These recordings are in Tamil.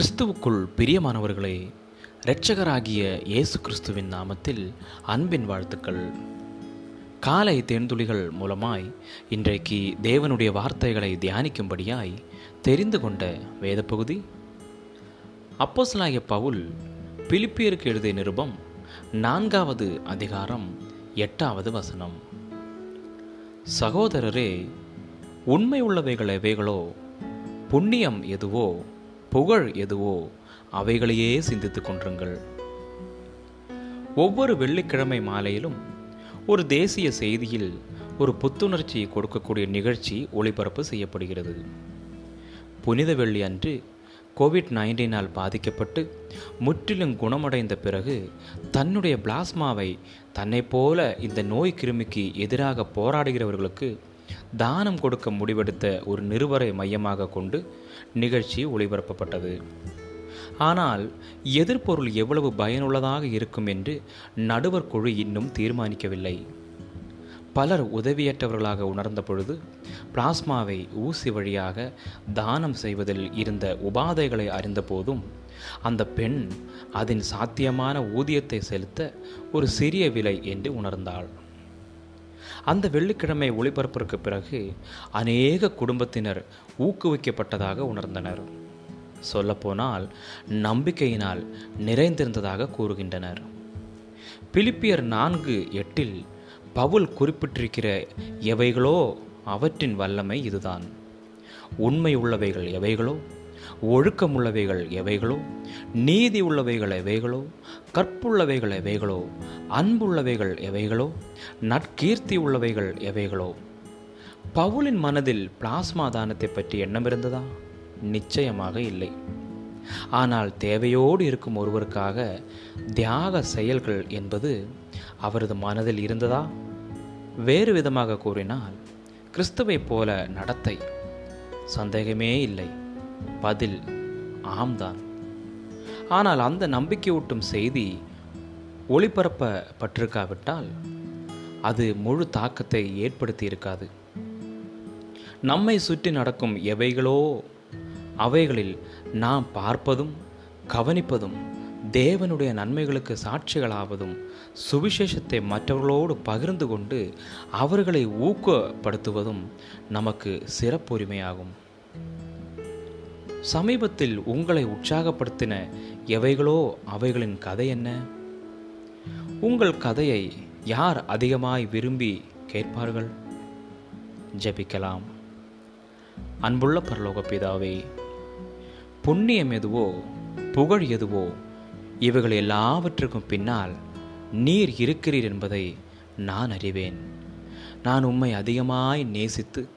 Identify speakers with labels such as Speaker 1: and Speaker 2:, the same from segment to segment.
Speaker 1: கிறிஸ்துவுக்குள் பிரியமானவர்களே இரட்சகராகிய இயேசு கிறிஸ்துவின் நாமத்தில் அன்பின் வாழ்த்துக்கள். காலை தேன்துளிகள் மூலமாய் இன்றைக்கு தேவனுடைய வார்த்தைகளை தியானிக்கும்படியாய் தெரிந்து கொண்ட வேத பகுதி பவுல் பிலிப்பியருக்கு எழுதிய நிருபம் நான்காவது அதிகாரம் எட்டாவது வசனம். சகோதரரே உண்மை உள்ளவைகள் எவைகளோ புண்ணியம் எதுவோ புகழ் எதுவோ அவைகளையே சிந்தித்துக் கொன்றுங்கள் ஒவ்வொரு வெள்ளிக்கிழமை மாலையிலும் ஒரு தேசிய செய்தியில் ஒரு புத்துணர்ச்சியை கொடுக்கக்கூடிய நிகழ்ச்சி ஒளிபரப்பு செய்யப்படுகிறது. புனித வெள்ளி அன்று கோவிட் நைன்டீனால் பாதிக்கப்பட்டு முற்றிலும் குணமடைந்த பிறகு தன்னுடைய பிளாஸ்மாவை தன்னைப் போல இந்த நோய் கிருமிக்கு எதிராக போராடுகிறவர்களுக்கு தானம் கொடுக்க முடிவெடுத்த ஒரு நிறுவரை மையமாக கொண்டு நிகழ்ச்சி ஒளிபரப்பப்பட்டது. ஆனால் எதிர்பொருள் எவ்வளவு பயனுள்ளதாக இருக்கும் என்று நடுவர் குழு இன்னும் தீர்மானிக்கவில்லை. பலர் உதவியற்றவர்களாக உணர்ந்த பொழுது பிளாஸ்மாவை ஊசி வழியாக தானம் செய்வதில் இருந்த உபாதைகளை அறிந்தபோதும் அந்த பெண் அதன் சாத்தியமான ஊதியத்தை செலுத்த ஒரு சிறிய விலை என்று உணர்ந்தாள். அந்த வெள்ளிக்கிழமை ஒளிபரப்பிற்கு பிறகு அநேக குடும்பத்தினர் ஊக்குவிக்கப்பட்டதாக உணர்ந்தனர். சொல்லப்போனால் நம்பிக்கையினால் நிறைந்திருந்ததாக கூறுகின்றனர். பிலிப்பியர் நான்கு எட்டில் பவுல் குறிப்பிட்டிருக்கிற எவைகளோ அவற்றின் வல்லமை இதுதான். உண்மை உள்ளவைகள் எவைகளோ? ஒழுக்கமுள்ளவைகள் எவைகளோ நீதி உள்ளவைகள் எவைகளோ கற்புள்ளவைகள் எவைகளோ அன்புள்ளவைகள் எவைகளோ நற்கீர்த்தி உள்ளவைகள் எவைகளோ பவுலின் மனதில் பிளாஸ்மா தானத்தை பற்றி எண்ணம் இருந்ததா? நிச்சயமாக இல்லை. ஆனால் தேவையோடு இருக்கும் ஒருவருக்காக தியாக செயல்கள் என்பது அவரது மனதில் இருந்ததா? வேறு விதமாக கூறினால் கிறிஸ்துவைப் போல நடத்தை சந்தேகமே இல்லை. பதில் ஆம்தான். ஆனால் அந்த நம்பிக்கையூட்டும் செய்தி ஒளிபரப்பப்பட்டிருக்காவிட்டால் அது முழு தாக்கத்தை ஏற்படுத்தி இருக்காது நம்மை சுற்றி நடக்கும் எவைகளோ அவைகளில் நாம் பார்ப்பதும் கவனிப்பதும் தேவனுடைய நன்மைகளுக்கு சாட்சிகளாவதும் சுவிசேஷத்தை மற்றவர்களோடு பகிர்ந்து கொண்டு அவர்களை ஊக்கப்படுத்துவதும் நமக்கு சிறப்புரிமையாகும். சமீபத்தில் உங்களை உற்சாகப்படுத்தின எவைகளோ அவைகளின் கதை என்ன? உங்கள் கதையை யார் அதிகமாய் விரும்பி கேட்பார்கள்? ஜெபிக்கலாம். அன்புள்ள பரலோக பிதாவே புண்ணியம் எதுவோ புகழ் எதுவோ இவைகள் எல்லாவற்றுக்கும் பின்னால் நீர் இருக்கிறீர் என்பதை நான் அறிவேன். நான் உம்மை அதிகமாய் நேசித்து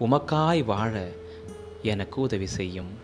Speaker 1: உமக்காய் வாழ எனக்கு உதவி செய்யும்.